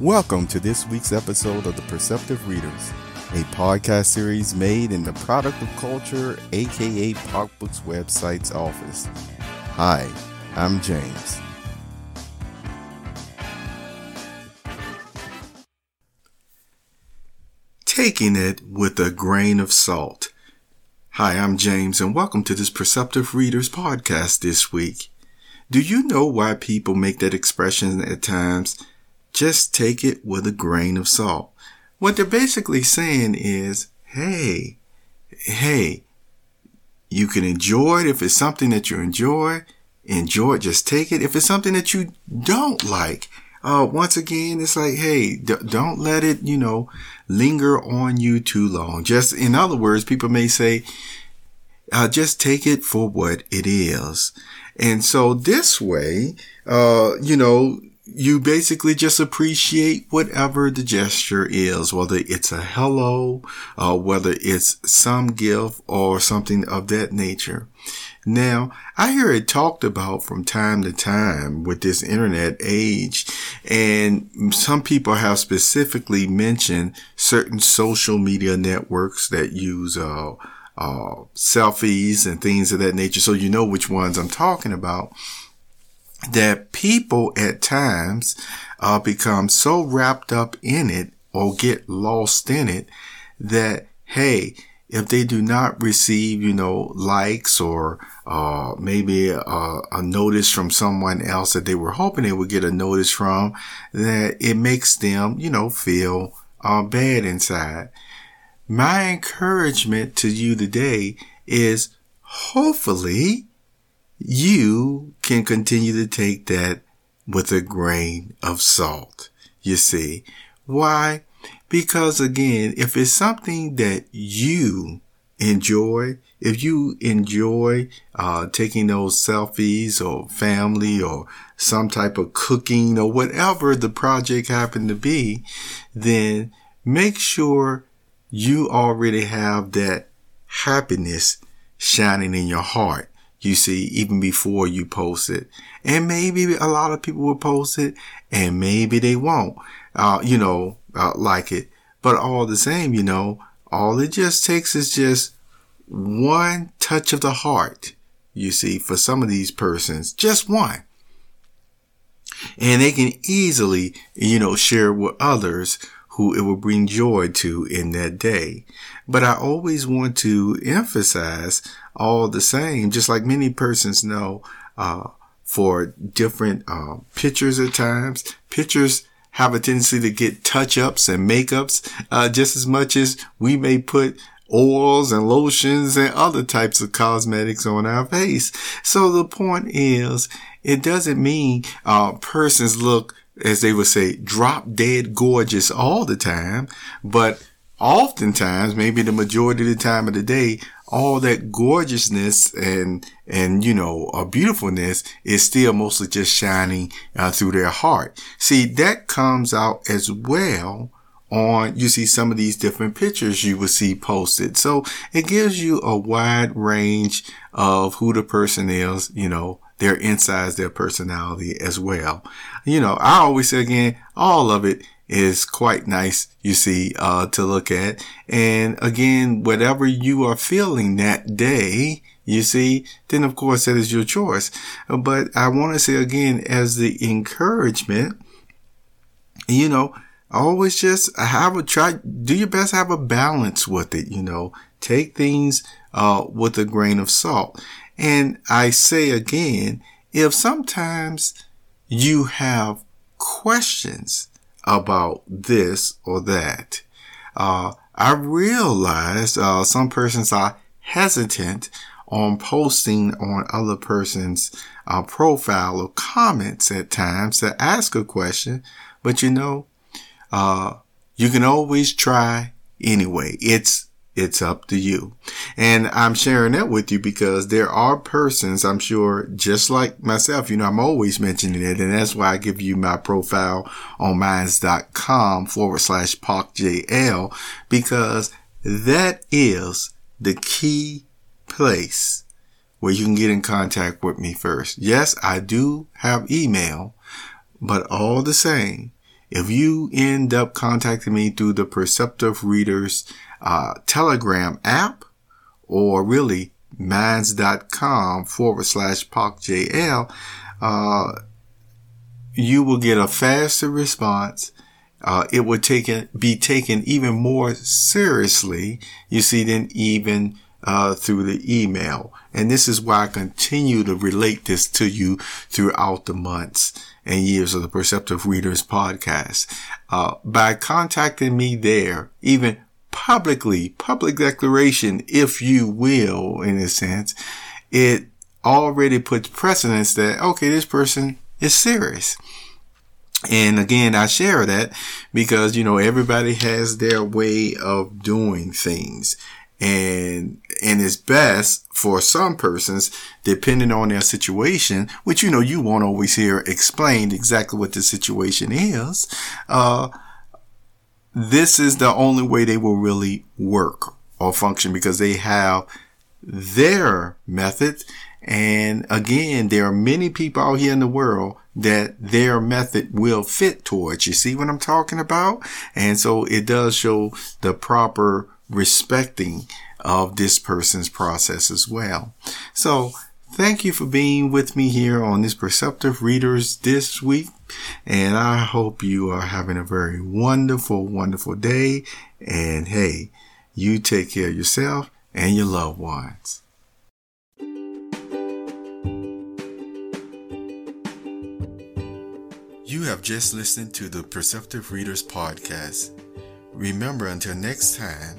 Welcome to this week's episode of The Perceptive Readers, a podcast series made in the Product of Culture, aka PocBooks website's office. Hi, I'm James. Taking it with a grain of salt. Hi, I'm James, and welcome to this Perceptive Readers podcast this week. Do you know why people make that expression at times? Just take it with a grain of salt. What they're basically saying is, hey, hey, you can enjoy it if it's something that you enjoy. Enjoy it, just take it. If it's something that you don't like, uh, once again, it's like, hey, d- don't let it, you know, linger on you too long. Just, in other words, people may say, uh, just take it for what it is. And so this way, uh, you know, you basically just appreciate whatever the gesture is, whether it's a hello, uh, whether it's some gift or something of that nature. Now, I hear it talked about from time to time with this internet age, and some people have specifically mentioned certain social media networks that use, uh, uh, selfies and things of that nature. So you know which ones I'm talking about that people at times uh, become so wrapped up in it or get lost in it that, hey, if they do not receive, you know, likes or uh, maybe a, a, notice from someone else that they were hoping they would get a notice from, that it makes them, you know, feel uh, bad inside. My encouragement to you today is hopefully you can continue to take that with a grain of salt. You see, why? Because again, if it's something that you enjoy, if you enjoy uh, taking those selfies or family or some type of cooking or whatever the project happened to be, then make sure you already have that happiness shining in your heart you see, even before you post it. And maybe a lot of people will post it and maybe they won't, uh, you know, uh, like it. But all the same, you know, all it just takes is just one touch of the heart. You see, for some of these persons, just one. And they can easily, you know, share with others who it will bring joy to in that day. But I always want to emphasize all the same, just like many persons know, uh, for different uh, pictures at times. Pictures have a tendency to get touch ups and makeups uh, just as much as we may put oils and lotions and other types of cosmetics on our face. So the point is, it doesn't mean uh, persons look, as they would say, drop dead gorgeous all the time, but oftentimes, maybe the majority of the time of the day, all that gorgeousness and and you know a beautifulness is still mostly just shining uh, through their heart. See, that comes out as well on you see some of these different pictures you will see posted. So it gives you a wide range of who the person is, you know, their insides, their personality as well. You know, I always say again, all of it is quite nice, you see, uh, to look at. And again, whatever you are feeling that day, you see, then of course that is your choice. But I want to say again, as the encouragement, you know, always just have a try, do your best, have a balance with it, you know, take things, uh, with a grain of salt. And I say again, if sometimes you have questions, about this or that. Uh, I realize uh, some persons are hesitant on posting on other person's uh, profile or comments at times to ask a question, but you know, uh, you can always try anyway. It's it's up to you. And I'm sharing that with you because there are persons, I'm sure, just like myself, you know, I'm always mentioning it. And that's why I give you my profile on minds.com forward slash PocJL because that is the key place where you can get in contact with me first. Yes, I do have email, but all the same, If you end up contacting me through the Perceptive Readers uh, Telegram app or really minds.com forward slash POCJL, uh, you will get a faster response. Uh, it would take be taken even more seriously, you see, than even uh, through the email. And this is why I continue to relate this to you throughout the months and years of the Perceptive Readers podcast. Uh, by contacting me there, even publicly, public declaration, if you will, in a sense, it already puts precedence that, okay, this person is serious. And again, I share that because, you know, everybody has their way of doing things and and it's best for some persons depending on their situation which you know you won't always hear explained exactly what the situation is uh, this is the only way they will really work or function because they have their method. And again, there are many people out here in the world that their method will fit towards. You see what I'm talking about? And so it does show the proper respecting of this person's process as well. So thank you for being with me here on this Perceptive Readers this week. And I hope you are having a very wonderful, wonderful day. And hey, you take care of yourself and your loved ones. You have just listened to the Perceptive Readers Podcast. Remember, until next time,